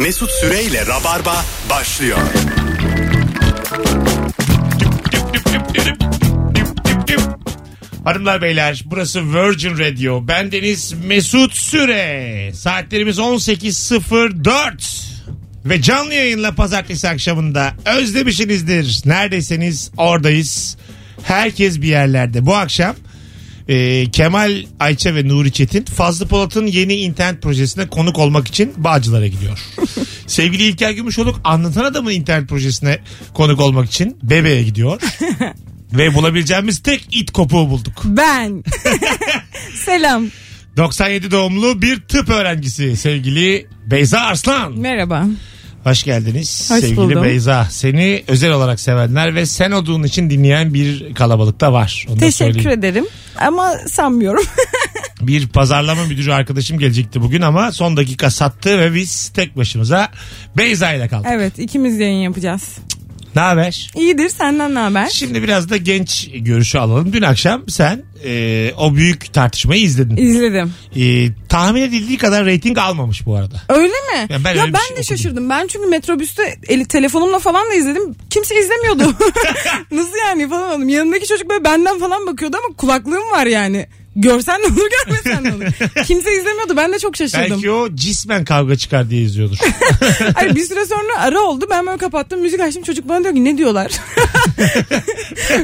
Mesut Süreyle Rabarba başlıyor. Hanımlar beyler burası Virgin Radio. Bendeniz Mesut Süre. Saatlerimiz 18.04. Ve canlı yayınla pazartesi akşamında özlemişsinizdir. Neredeyseniz oradayız. Herkes bir yerlerde. Bu akşam e, Kemal Ayça ve Nuri Çetin Fazlı Polat'ın yeni internet projesine konuk olmak için Bağcılar'a gidiyor. Sevgili İlker Gümüşoluk anlatan adamın internet projesine konuk olmak için Bebe'ye gidiyor. Ve bulabileceğimiz tek it kopuğu bulduk. Ben. Selam. 97 doğumlu bir tıp öğrencisi sevgili Beyza Arslan. Merhaba. Hoş geldiniz Hoş sevgili buldum. Beyza. Seni özel olarak sevenler ve sen olduğun için dinleyen bir kalabalık da var. Onu da Teşekkür söyleyeyim. ederim. Ama sanmıyorum. Bir pazarlama müdürü arkadaşım gelecekti bugün ama son dakika sattı ve biz tek başımıza Beyza ile kaldık. evet ikimiz yayın yapacağız. Ne haber? İyidir senden ne haber? Şimdi biraz da genç görüşü alalım. Dün akşam sen e, o büyük tartışmayı izledin. İzledim. E, tahmin edildiği kadar reyting almamış bu arada. Öyle mi? Ya ben ya ben şey de okudum. şaşırdım. Ben çünkü metrobüste eli telefonumla falan da izledim. Kimse izlemiyordu. Nasıl yani falan oldum. Yanındaki çocuk böyle benden falan bakıyordu ama kulaklığım var yani. Görsen ne olur görmesen ne olur. Kimse izlemiyordu. Ben de çok şaşırdım. Belki o cismen kavga çıkar diye izliyordur. Hayır, bir süre sonra ara oldu. Ben böyle kapattım. Müzik açtım. Çocuk bana diyor ki ne diyorlar?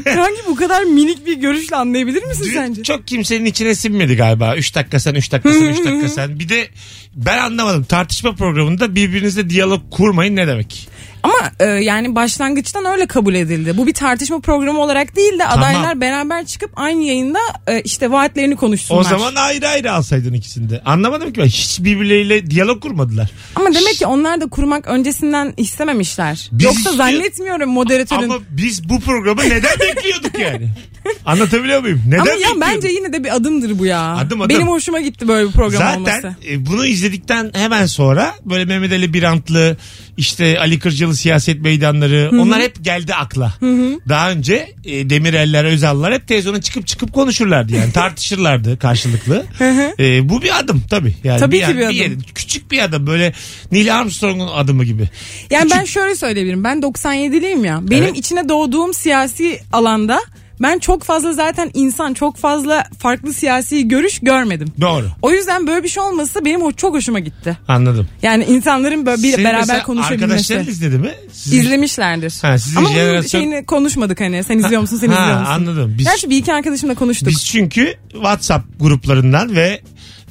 Hangi bu kadar minik bir görüşle anlayabilir misin Dün sence? çok kimsenin içine sinmedi galiba. 3 dakika sen 3 dakika sen 3 dakika sen. Bir de ben anlamadım. Tartışma programında birbirinizle diyalog kurmayın ne demek? Ama e, yani başlangıçtan öyle kabul edildi. Bu bir tartışma programı olarak değil de adaylar beraber çıkıp aynı yayında e, işte vaatlerini konuşsunlar. O zaman ayrı ayrı alsaydın ikisini de. Anlamadım ki ben. Hiç birbirleriyle diyalog kurmadılar. Ama demek ki onlar da kurmak öncesinden istememişler. Biz Yoksa istiyor- zannetmiyorum moderatörün. Ama biz bu programı neden bekliyorduk yani? Anlatabiliyor muyum? Neden Ama ya bekliyorduk? bence yine de bir adımdır bu ya. Adım, adım. Benim hoşuma gitti böyle bir program Zaten olması. e, bunu izledikten hemen sonra böyle Mehmet Ali Birantlı işte Ali Kırcalı siyaset meydanları onlar hep geldi akla. Daha önce e, Demireller, Özallar hep televizyona çıkıp çıkıp konuşurlardı yani tartışırlardı karşılıklı. E, bu bir adım tabii. Yani Tabii ki yani bir adım. yerin- küçük bir adım böyle Neil Armstrong'un adımı gibi. Yani Küçük- ben şöyle söyleyebilirim. Ben 97'liyim ya. Benim Evet. içine doğduğum siyasi alanda ben çok fazla zaten insan çok fazla farklı siyasi görüş görmedim. Doğru O yüzden böyle bir şey olması benim ho- çok hoşuma gitti. anladım. Yani insanların böyle bir Senin beraber mesela konuşabilmesi. Arkadaşların izledi mi? Sizin- İzlemişlerdir. Ha, sizin Ama bunun jenerasyon- şeyini konuşmadık hani. Sen izliyor musun sen Ha, izliyor musun? anladım. Biz- Gerçi bir iki arkadaşımla konuştuk. Biz çünkü WhatsApp gruplarından ve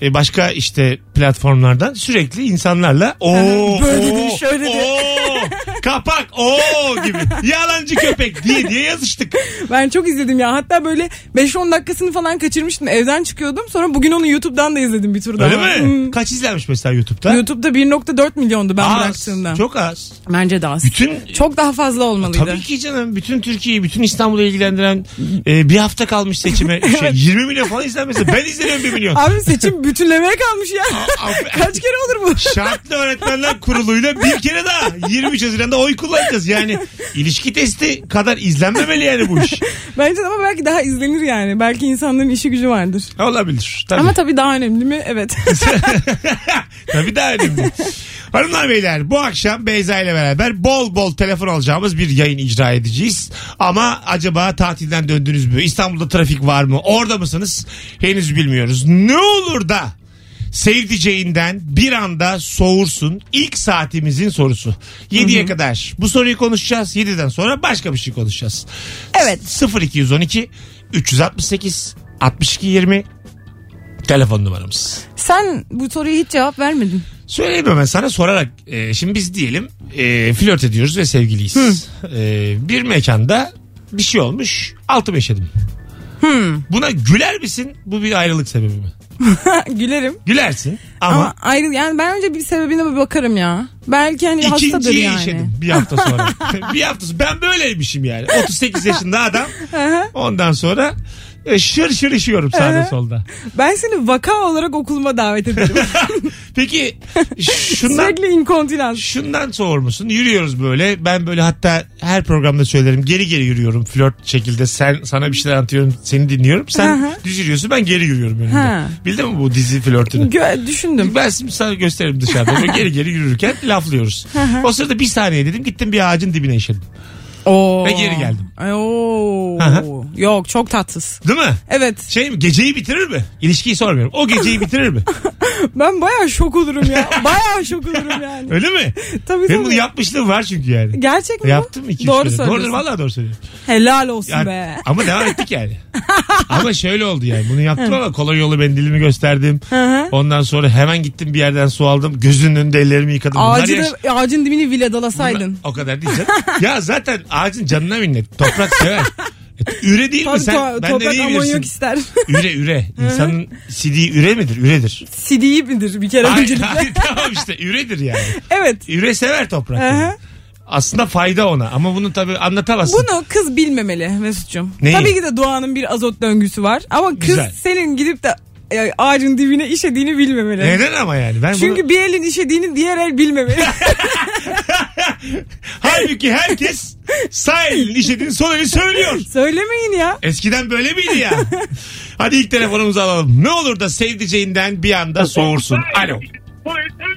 e, başka işte platformlardan sürekli insanlarla o Böyle dedi, şöyle dedi. Kapak o gibi yalancı köpek diye diye yazıştık. Ben çok izledim ya. Hatta böyle 5-10 dakikasını falan kaçırmıştım. Evden çıkıyordum. Sonra bugün onu YouTube'dan da izledim bir tur daha. Öyle mi? Hmm. Kaç izlenmiş mesela YouTube'da? YouTube'da 1.4 milyondu ben az. bıraktığımda. Çok az. Bence de az. Bütün Çok daha fazla olmalıydı. Tabii ki canım. Bütün Türkiye'yi, bütün İstanbul'u ilgilendiren e, bir hafta kalmış seçime. Şey, 20 milyon falan izlenmesi. Ben izleniyorum 1 milyon. Abi seçim bütünlemeye kalmış ya. Kaç kere olur bu? Şartlı Öğretmenler Kurulu'yla bir kere daha 23 Haziran'da oy kullanacağız. Yani ilişki testi kadar izlenmemeli yani bu iş. Bence de ama belki daha izlenir yani. Belki insanların işi gücü vardır. Olabilir. Tabii. Ama tabii daha önemli mi? Evet. Tabii daha önemli. Hanımlar beyler bu akşam Beyza ile beraber bol bol telefon alacağımız bir yayın icra edeceğiz. Ama acaba tatilden döndünüz mü? İstanbul'da trafik var mı? Orada mısınız? Henüz bilmiyoruz. Ne olur da sevdiceğinden bir anda soğursun. İlk saatimizin sorusu. 7'ye kadar bu soruyu konuşacağız. 7'den sonra başka bir şey konuşacağız. Evet. 0212 368 62 20 telefon numaramız. Sen bu soruya hiç cevap vermedin. Söyleyeyim hemen sana sorarak. e, şimdi biz diyelim e, flört ediyoruz ve sevgiliyiz. E, bir mekanda bir şey olmuş. Altımı yaşadım. Buna güler misin? Bu bir ayrılık sebebi mi? Gülerim. Gülersin ama, Ama ayrı yani ben önce bir sebebine bir bakarım ya. Belki hani hastadır ikinciyi yani. yaşadım bir hafta sonra. bir hafta sonra. Ben böyleymişim yani. 38 yaşında adam. Ondan sonra şır şır işiyorum sağda solda. Ben seni vaka olarak okuluma davet ederim. Peki şundan Sürekli inkontinans. şundan soğur musun? Yürüyoruz böyle. Ben böyle hatta her programda söylerim. Geri geri yürüyorum flört şekilde. Sen sana bir şeyler anlatıyorum. Seni dinliyorum. Sen Hı hı. düz yürüyorsun. Ben geri yürüyorum önünde. Ha. Bildin mi bu dizi flörtünü? Gö- düşündüm. Ben şimdi sana gösteririm dışarıda. Böyle geri geri yürürken laflıyoruz. o sırada bir saniye dedim. Gittim bir ağacın dibine işedim. Oo. Ve geri geldim. Ay, Oo. Hı Yok çok tatsız. Değil mi? Evet Şey mi? Geceyi bitirir mi? İlişkiyi sormuyorum. O geceyi bitirir mi? ben bayağı şok olurum ya. Bayağı şok olurum yani. Öyle mi? tabii Benim bunu tabii. yapmışlığım var çünkü yani. Gerçek mi? Yaptım iki üç Doğru kere. söylüyorsun. Doğrudur vallahi doğru söylüyorum. Helal olsun Yani- be. ama devam ettik yani. ama şöyle oldu yani. Bunu yaptım ama kolay yolu mendilimi gösterdim. hı. Ondan sonra hemen gittim bir yerden su aldım. Gözünün önünde ellerimi yıkadım. Bunlar Ağacı yaş- da, ağacın dibini villadalasaydın. O kadar değil canım. ya zaten ağacın canına minnet. Toprak sever. E, Üre değil mi Tabii sen? to- Benden toprak iyi amonyak bilirsin. ister. Üre üre. İnsanın sidiği üre midir? Üredir. Sidiği midir bir kere Hayır, öncelikle? hayır, tamam işte üredir yani. evet. Üre sever toprak. Aslında fayda ona ama bunu tabii anlatamazsın. Bunu kız bilmemeli Mesut'cum. Neyi? Tabii ki de doğanın bir azot döngüsü var. Ama kız Güzel. senin gidip de e, ağacın dibine işediğini bilmemeli. Neden ama yani? Ben Çünkü bunu... bir elin işediğini diğer el bilmemeli. Halbuki herkes sağ elin işlediğini sol eli söylüyor. Söylemeyin ya. Eskiden böyle miydi ya? Hadi ilk telefonumuzu alalım. Ne olur da sevdiceğinden bir anda soğursun. Alo.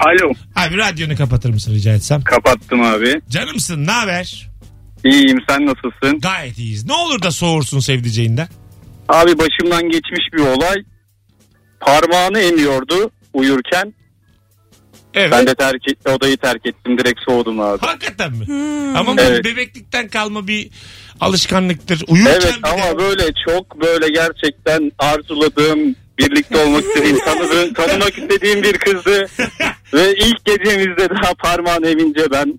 Alo. Abi radyonu kapatır mısın rica etsem? Kapattım abi. Canımsın ne haber? İyiyim sen nasılsın? Gayet iyiyiz. Ne olur da soğursun sevdiceğinden? Abi başımdan geçmiş bir olay. Parmağını emiyordu uyurken. Evet. Ben de terk odayı terk ettim. Direkt soğudum abi. Hakikaten mi? Hmm. Ama bu Evet. bebeklikten kalma bir alışkanlıkdır. Uyurken Evet bile- ama böyle çok böyle gerçekten arzuladığım, birlikte olmak istediğim, tanıdığım, tanımak istediğim bir kızdı. Ve ilk gecemizde daha parmağını emince ben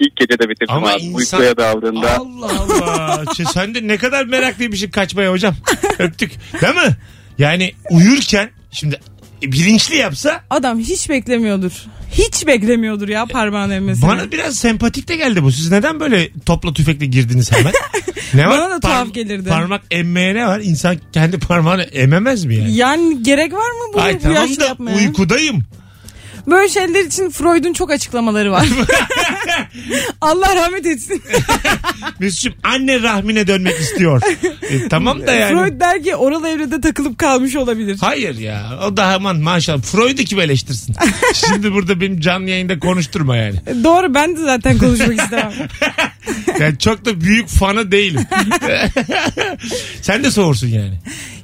ilk gecede bitirdim Ama abi. insan- Uykuya daldığında. Allah Allah. Şey, sen de ne kadar meraklıymışsın kaçmaya hocam. Öptük. Değil mi? Yani uyurken şimdi bilinçli yapsa Adam hiç beklemiyordur. Hiç beklemiyordur ya parmağını emmesini. bana biraz sempatik de geldi bu. Siz neden böyle topla tüfekle girdiniz hemen? Ne Bana da tuhaf gelirdi. Parmak emmeye ne var? İnsan kendi parmağını ememez mi yani? Yani gerek var mı bu, Ay bu tamam yaşta da yapmaya? uykudayım. Böyle şeyler için Freud'un çok açıklamaları var. Allah rahmet etsin. Mesut'cum anne rahmine dönmek istiyor. E, tamam da yani. Freud der ki oral evrede takılıp kalmış olabilir. Hayır ya o da aman maşallah Freud'u kim eleştirsin. Şimdi burada benim canlı yayında konuşturma yani. Doğru ben de zaten konuşmak istemem. Yani çok da büyük fanı değilim. Sen de soğursun yani.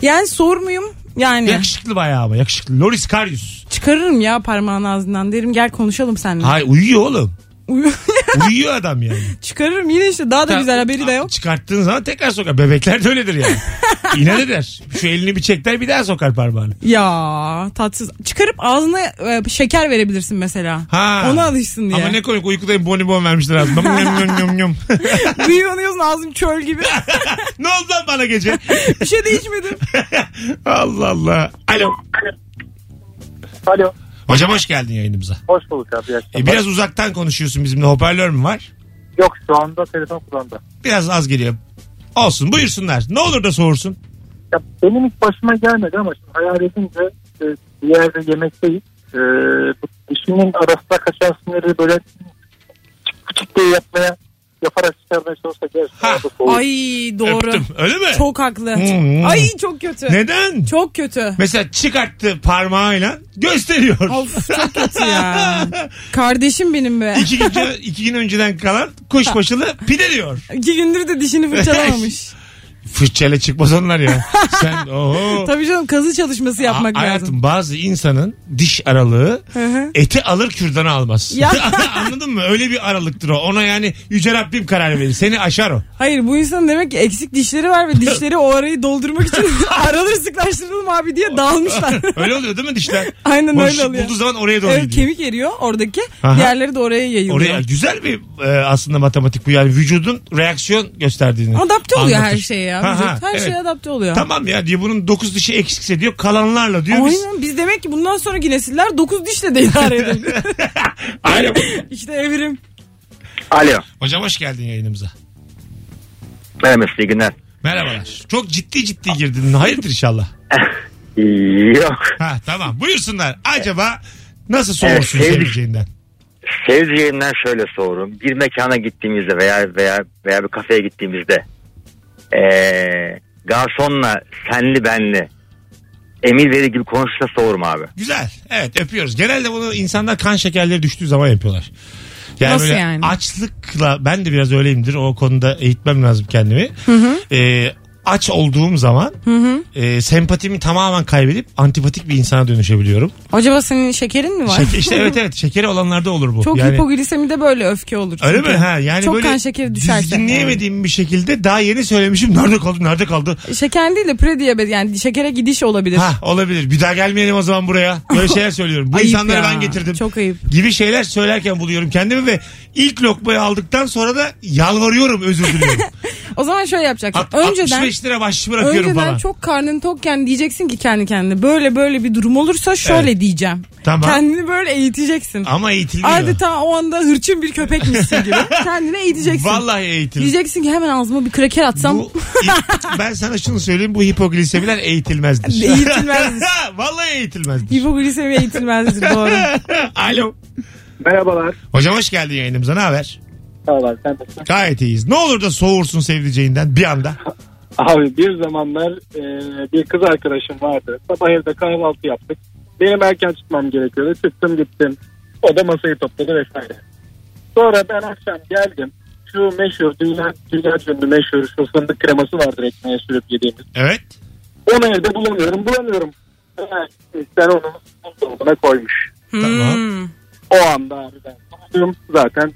Yani sor muyum? Yani Yakışıklı bayağı ama yakışıklı. Loris Karius. çıkarırım ya parmağını ağzından derim gel konuşalım seninle. Hay uyuyor oğlum. Uyu- Uyuyor adam yani. çıkarırım yine işte daha da güzel haberi de yok. Çıkarttığın zaman tekrar sokar. Bebekler de öyledir yani. İnat eder. Şu elini bir çekler bir daha sokar parmağını. Ya tatsız. Çıkarıp ağzına e, şeker verebilirsin mesela. Ha. Ona alışsın diye. Ama ne komik uykudayım bonibon vermişler ağzıma. Nyum, nyum, nyum, nyum. Bir uyanıyorsun ağzın çöl gibi. ne oldu lan bana gece? Bir şey değişmedi. Allah Allah. Alo. Alo. Hocam hoş geldin yayınımıza. Hoş bulduk abi. E, biraz uzaktan konuşuyorsun bizimle. Hoparlör mü var? Yok şu anda telefon kullandı. Biraz az geliyor. Olsun buyursunlar. Ne olur da soğursun. Ya benim hiç başıma gelmedi ama şimdi hayal edince e, bir yerde yemekteyiz. E, dişinin arasında kaçan siniri böyle küçük küçük diye yapmaya yaparak çıkarmaya çalışsa gerçekten orada soğuk. Ay doğru. Öptüm. Öyle mi? Çok haklı. Hmm. Ay çok kötü. Neden? Çok kötü. Mesela çıkarttı parmağıyla gösteriyor. Of çok kötü ya. Kardeşim benim be. iki, gün, iki gün önceden kalan kuşbaşılı pide diyor. İki gündür de dişini fırçalamamış. Fırçayla çıkmaz onlar ya. Sen oho. Tabii canım kazı çalışması yapmak lazım. Hayatım bazı insanın diş aralığı eti alır kürdanı almaz. Ya. Anladın mı? Öyle bir aralıktır o. Ona yani Yüce Rabbim karar verir. Seni aşar o. Hayır bu insanın demek ki eksik dişleri var ve dişleri o arayı doldurmak için araları sıklaştıralım abi diye dağılmışlar. Öyle oluyor değil mi dişler? Aynen Boş öyle oluyor. Bulduğu zaman oraya doğru Evet, gidiyor. kemik eriyor oradaki. Aha. Diğerleri de oraya yayılıyor. Oraya güzel bir e, aslında matematik bu yani vücudun reaksiyon gösterdiğini. Adapte oluyor anlatır. her şeye ya. Ha, vücut. ha, her evet. şeye adapte oluyor. Tamam ya diyor bunun 9 dişi eksikse diyor kalanlarla diyor biz. Aynen biz demek ki bundan sonraki nesiller 9 dişle de idare edebilir. Alo. işte evrim. Alo. Hocam hoş geldin yayınımıza. Merhaba iyi günler. Merhabalar. Çok ciddi ciddi girdin. Hayırdır inşallah. Yok. Ha tamam. Buyursunlar. Acaba nasıl soğursun Evet, sevdiceğinden? Sevdiceğimden şöyle sorum. Bir mekana gittiğimizde veya veya veya bir kafeye gittiğimizde ee, garsonla senli benli emir verir gibi konuşsa soğurum abi. Güzel. Evet öpüyoruz. Genelde bunu insanlar kan şekerleri düştüğü zaman yapıyorlar. Yani Nasıl böyle yani? açlıkla ben de biraz öyleyimdir. O konuda eğitmem lazım kendimi. Ee, aç olduğum zaman e, sempatimi tamamen kaybedip antipatik bir insana dönüşebiliyorum. Acaba senin şekerin mi var? Şeker, işte evet evet şekeri olanlarda olur bu. Çok yani, hipoglisemide böyle öfke olur. Öyle çünkü. mi? Ha, yani Çok böyle kan şekeri düşerse. dinleyemediğim bir şekilde daha yeni söylemişim. Nerede kaldı? Nerede kaldı? Şeker değil de prediyabet yani şekere gidiş olabilir. Ha olabilir. Bir daha gelmeyelim o zaman buraya. Böyle şeyler söylüyorum. Bu Ayıp insanları ya. ben getirdim. Çok ayıp. Gibi şeyler söylerken buluyorum kendimi ve ilk lokmayı aldıktan sonra da yalvarıyorum özür diliyorum. O zaman şöyle yapacaksın. Önceden 65 lira bahşiş bırakıyorum önceden falan. çok karnın tokken diyeceksin ki kendi kendine böyle böyle bir durum olursa şöyle diyeceğim. Tamam. Kendini böyle eğiteceksin. Ama eğitilmiyor. Adeta o anda hırçın bir köpekmişsin gibi. Kendine eğiteceksin. Vallahi eğitil. Diyeceksin ki hemen ağzıma bir kraker atsam Bu, ben sana şunu söyleyeyim bu hipoglisemiler eğitilmezdir. Eğitilmezdir. Vallahi eğitilmezdir. hipoglisemi eğitilmezdir doğru. Alo. Merhabalar. Hocam hoş geldin yayınımıza ne haber? Sağ ol abi, sen de. Gayet iyiyiz. Ne olur da soğursun sevdiceğinden bir anda. Abi bir zamanlar e, bir kız arkadaşım vardı. Sabah evde kahvaltı yaptık. Benim erken çıkmam gerekiyordu. Çıktım gittim. O da masayı topladı vesaire. Sonra ben akşam geldim. Şu meşhur, dünya, dünya ünlü meşhur şu fındık kreması vardır ekmeğe sürüp yediğimiz. Evet. Onu evde bulamıyorum, bulamıyorum. Evet, sen onu buzdolabına koymuş. Tamam. Hmm. O anda abi ben buldum. Zaten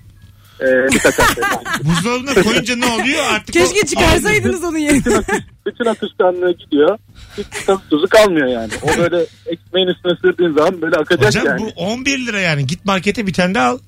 e, birkaç hafta. Buzdolabına koyunca ne oluyor artık? Keşke o- çıkarsaydınız onun yerine. bütün akışkanlığı gidiyor. Hiç tadı tuzu kalmıyor yani. O böyle ekmeğin üstüne sürdüğün zaman böyle akacak Hocam yani. bu 11 lira yani. Git markete bir tane de al.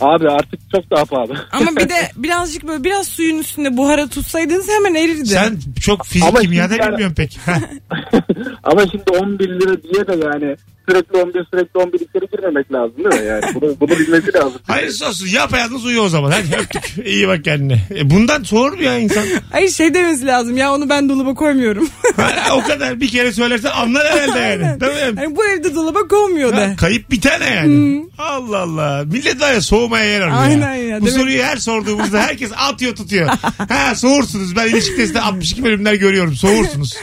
Abi artık çok daha pahalı. Ama bir de birazcık böyle biraz suyun üstünde buhara tutsaydınız hemen erirdi. Sen çok fizik kimyada yani- bilmiyorsun pek. Ama şimdi 11 lira diye de yani sürekli 11 sürekli 11 içeri girmemek lazım değil mi? Yani bunu, bunu bilmesi lazım. Hayırlısı olsun. Yapayalnız uyu o zaman. Hadi öptük. İyi bak kendine. E bundan soğur mu ya insan? Hayır şey demesi lazım ya onu ben dolaba koymuyorum. Ha, o kadar bir kere söylersen anlar herhalde yani. Değil mi? Hani bu evde dolaba koymuyor Ha, de. kayıp bir tane yani. Allah Allah. Millet var ya soğumaya yer arıyor Aynen ya. ya, Bu demek- soruyu her sorduğumuzda herkes atıyor tutuyor. ha soğursunuz. Ben ilişki testinde 62 bölümler görüyorum. Soğursunuz.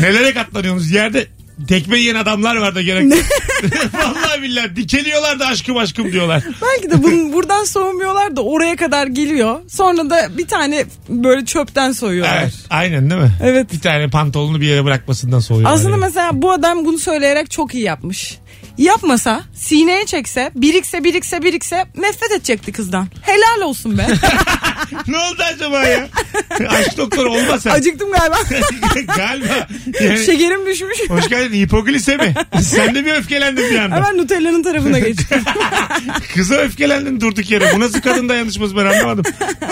Nelere katlanıyorsunuz? Yerde tekme yiyen adamlar var da gerek. Vallahi billahi dikeliyorlar da aşkım aşkım diyorlar. Belki de bunun, buradan soğumuyorlar da oraya kadar geliyor. Sonra da bir tane böyle çöpten soyuyorlar. Evet. Aynen değil mi? Evet. Bir tane pantolonunu bir yere bırakmasından soğuyorlar. Aslında yani. mesela bu adam bunu söyleyerek çok iyi yapmış. Yapmasa, sineye çekse, birikse birikse birikse nefret edecekti kızdan. Helal olsun be. ne oldu acaba ya? Aşk doktoru olmasa. Acıktım galiba. Galiba. Yani, Şekerim düşmüş. hoş geldin hipoglisemi. Sen de bir öfkelendin bir anda. Hemen Nutella'nın tarafına geçtim. Kıza öfkelendin durduk yere. Bu nasıl kadın dayanışması ben anlamadım.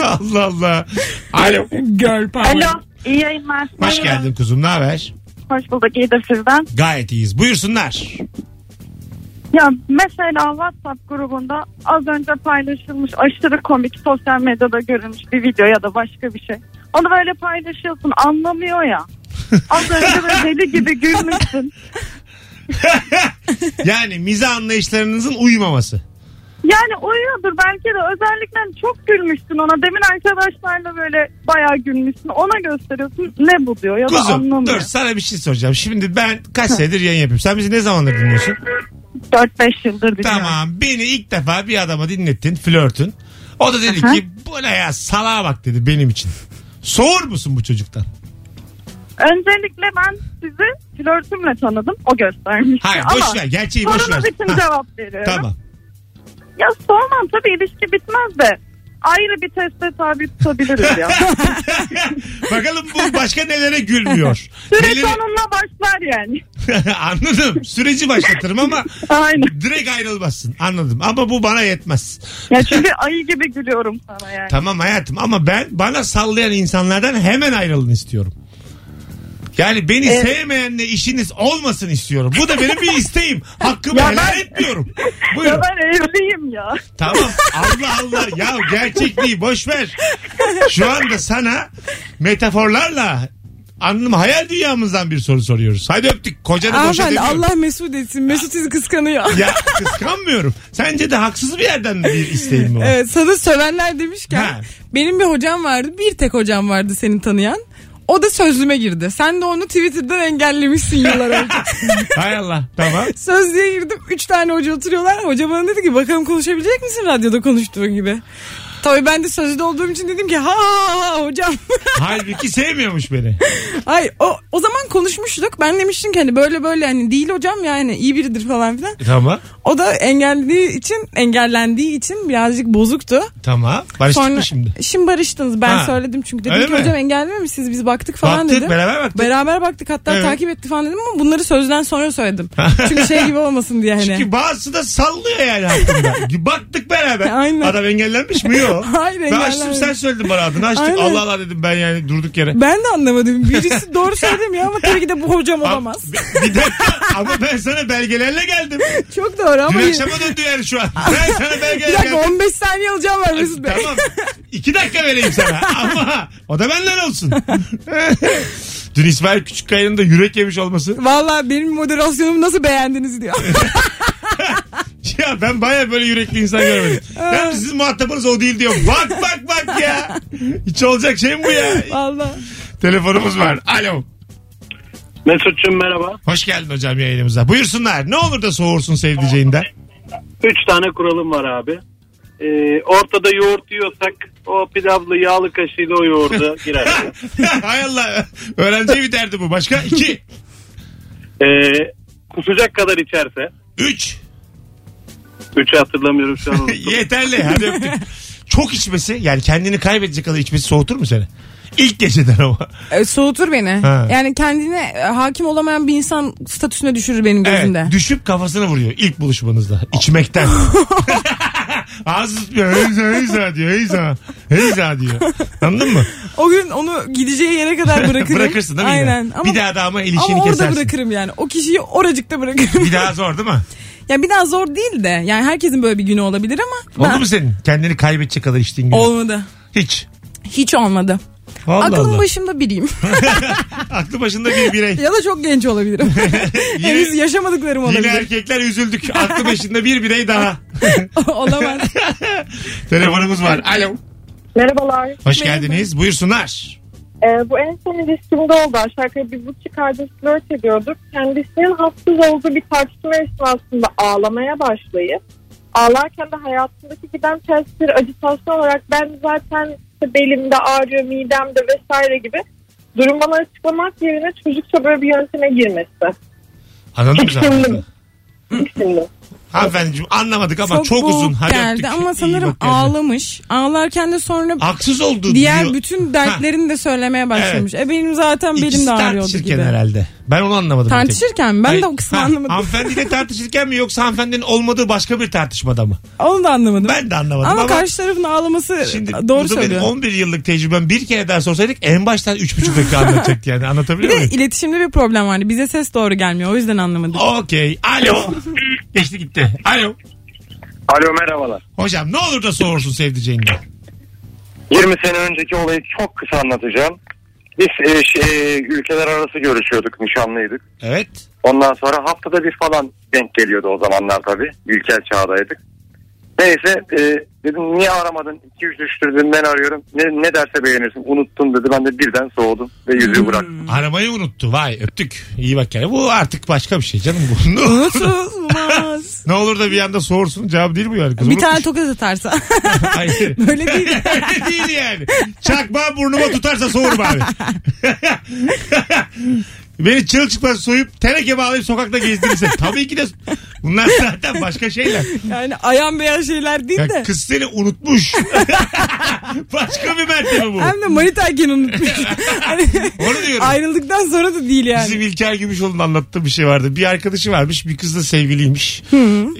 Allah Allah. Alo. Girl power. Alo, iyi yayınlar. Hoş geldin kuzum ne haber? Hoş bulduk, iyidir sizden. Gayet iyiyiz. Buyursunlar. Ya mesela WhatsApp grubunda az önce paylaşılmış aşırı komik sosyal medyada görülmüş bir video ya da başka bir şey. Onu böyle paylaşıyorsun anlamıyor ya. Az önce böyle deli gibi gülmüşsün. Yani mize anlayışlarınızın uyumaması. Yani uyuyordur belki de özellikle çok gülmüşsün ona. Demin arkadaşlarla böyle bayağı gülmüşsün. Ona gösteriyorsun ne bu diyor ya da Kuzum anlamıyor. dur sana bir şey soracağım. Şimdi ben kaç senedir yayın yapıyorum. Sen bizi ne zamandır dinliyorsun? 4-5 yıldır biliyorum. Tamam beni ilk defa bir adama dinlettin flörtün. O da dedi ki bu ne ya salağa bak dedi benim için. Soğur musun bu çocuktan? Öncelikle ben sizi flörtümle tanıdım. O göstermiş. Hayır Ama boş ver gerçeği boş ver. sorunuz için Ha, cevap veriyorum. tamam. Ya sormam tabii ilişki bitmez de ayrı bir teste tabi tutabiliriz ya. Bakalım bu başka nelere gülmüyor. Süreç Nelere... onunla başlar yani. Anladım. Süreci başlatırım ama Aynen. direkt ayrılmazsın. Anladım. Ama bu bana yetmez. Ya çünkü ayı gibi gülüyorum sana yani. Tamam hayatım ama ben bana sallayan insanlardan hemen ayrılın istiyorum. Yani beni sevmeyenle işiniz olmasın istiyorum. Bu da benim bir isteğim. Hakkımı Ya helal ben- etmiyorum. Ya Buyurun. ben evliyim ya. Tamam. Allah Allah. Ya gerçekliği boş ver. Şu anda sana metaforlarla anlam hayal dünyamızdan bir soru soruyoruz. Hadi öptük. Kocanı boşa Hanımefendi demiyorum. Allah mesut etsin. Mesut sizi kıskanıyor. Ya kıskanmıyorum. Sence de haksız bir yerden bir isteğin mi var? Evet sana sövenler demişken Ha. benim bir hocam vardı. Bir tek hocam vardı seni tanıyan. O da sözlüme girdi. Sen de onu Twitter'dan engellemişsin yıllar önce. Hay Allah. Tamam. Sözlüğe girdim. Üç tane hoca oturuyorlar. Hoca bana dedi ki bakalım konuşabilecek misin radyoda konuştuğun gibi. Tabii ben de sözlüde olduğum için dedim ki ha ha ha hocam. Halbuki sevmiyormuş beni. Hayır o, o zaman konuşmuştuk. Ben demiştim ki hani böyle böyle hani değil hocam yani iyi biridir falan filan. Tamam. O da engellediği için engellendiği için birazcık bozuktu. Tamam. Barıştık Sonra mı şimdi? şimdi barıştınız. Ben Ha. söyledim çünkü dedim Öyle ki mi? hocam engellememişsiniz biz baktık falan Baktık dedim. beraber baktık. Beraber baktık hatta Evet. takip etti falan dedim ama bunları sözden sonra söyledim. çünkü şey gibi olmasın diye hani. Çünkü bazısı da sallıyor yani hakkında. Baktık beraber. Aynen. Adam engellenmiş mi? Yok. Hayır, Ben açtım engellenmemiş. sen söyledin bana adını açtık. Aynen. Allah Allah dedim ben yani durduk yere. Ben de anlamadım. Birisi doğru söylemiyor ama tabii ki de bu hocam olamaz. Bir dakika ama ben sana belgelerle geldim. Çok doğru ama. Dün akşama döndü yani şu an. Ben sana Bir belgelerle dakika geldim. 15 saniye alacağım var Mesut Bey. Tamam. İki dakika vereyim sana. Ama o da benden olsun. Dün İsmail Küçükkaya'nın da yürek yemiş olması. Valla benim moderasyonumu nasıl beğendiniz diyor. Ya ben baya böyle yürekli insan görmedim. Ya sizin muhatabınız o değil diyor. Bak bak bak ya. Hiç olacak şey mi bu ya? Valla. Telefonumuz var. Alo. Mesut'cum merhaba. Hoş geldin hocam yayınımıza. Buyursunlar. Ne olur da soğursun sevdiceğinden. Üç tane kuralım var abi. Ee, ortada yoğurt yiyorsak o pilavlı yağlı kaşığıyla o yoğurda girer. Hay Allah. Öğrenciye bir derdi bu. Başka? iki. Ee, kusacak kadar içerse. Üç. Üçü hatırlamıyorum şu an. Yeterli. Hadi öptük. Çok içmesi yani kendini kaybedecek kadar içmesi soğutur mu seni? İlk geceden ama. E, soğutur beni. Ha. Yani kendine e, hakim olamayan bir insan statüsüne düşürür benim gözümde. Evet, düşüp kafasını vuruyor ilk buluşmanızda. İçmekten. Ağzı tutmuyor. Heyza heyza diyor. Heyza. Heyza diyor. Anladın mı? O gün onu gideceği yere kadar bırakırım. Bırakırsın değil mi yine? Aynen. Ama, bir daha da ama ilişkini ama orada kesersin. bırakırım yani. O kişiyi oracıkta bırakırım. Bir daha zor değil mi? ya bir daha zor değil de. Yani herkesin böyle bir günü olabilir ama. Oldu ben- mu senin? Kendini kaybedecek kadar içtiğin gün. Olmadı. Hiç. Hiç olmadı. Allah Aklım Allah. başımda biriyim. Aklı başında bir birey. ya da çok genç olabilirim. Henüz Yine, yaşamadıklarım yine olabilir. erkekler üzüldük. Aklı başında bir birey daha. Olamaz. Telefonumuz var. Alo. Merhabalar. Hoş geldiniz. Buyursunlar. Ee, bu en son ilişkimde oldu. Aşağı yukarı bir buçuk aydır flört ediyorduk. Kendisinin haksız olduğu bir tartışma esnasında ağlamaya başlayıp ağlarken de hayatındaki giden ters bir acitasyon olarak ben zaten işte belimde ağrıyor, midemde vesaire gibi durum bana açıklamak yerine çocukça böyle bir yönteme girmesi. Anladın mı. Tiksindim. Hanımefendiciğim anlamadık ama çok, çok, uzun. Hadi geldi öptük. ama sanırım ağlamış. Ağlarken de sonra Haksız oldu diğer diyor. bütün dertlerini de söylemeye başlamış. E benim zaten belim İkisi de ağrıyordu gibi. herhalde. Ben onu anlamadım. bir. Tartışırken mi? Ben Hayır, de o kısmı ha, anlamadım. Hanımefendiyle tartışırken mi yoksa hanımefendinin olmadığı başka bir tartışmada mı? Onu da anlamadım. Ben de anlamadım ama, ama, karşı tarafın ağlaması şimdi doğru da benim söylüyor. 11 yıllık tecrübem bir kere daha sorsaydık en baştan 3,5 dakika anlatacaktı yani Bir anlatabiliyor de muyum? iletişimde bir problem vardı. Bize ses doğru gelmiyor. O yüzden anlamadık. Okey. Alo. Geçti gitti. Alo. Alo merhabalar. Hocam ne olur da soğursun sevdiceğinden. 20 sene önceki olayı çok kısa anlatacağım. Biz e, şey, ülkeler arası görüşüyorduk, nişanlıydık. Evet. Ondan sonra haftada bir falan denk geliyordu o zamanlar tabii. İlkel çağdaydık. Neyse e, dedim niye aramadın? 2-3 düştür dedim ben arıyorum. Ne, ne derse beğenirsin. Unuttum dedi. Ben de birden soğudum ve yüzüğü bıraktım. Aramayı unuttu. Vay öptük. İyi bak yani. Bu artık başka bir şey canım bu. Ne, Unutulmaz. ne olur da bir anda soğursun. Cevap değil bu yani. Kız bir tane unutmuş. tokat atarsa. Hayır. Böyle değil. Öyle değil yani. Çakmağı burnuma tutarsa soğurum abi. Beni çırılçıplak soyup teneke bağlayıp sokakta gezdirirse. Tabii ki de bunlar zaten başka şeyler. Yani ayan beyan şeyler değil Ya de. kız seni unutmuş. başka bir mertebe bu. Hem de manitayken unutmuş. hani, Onu diyorum. ayrıldıktan sonra da değil yani. Bizim İlker Gümüşoğlu'nun anlattığı bir şey vardı. Bir arkadaşı varmış. Bir kızla sevgiliymiş.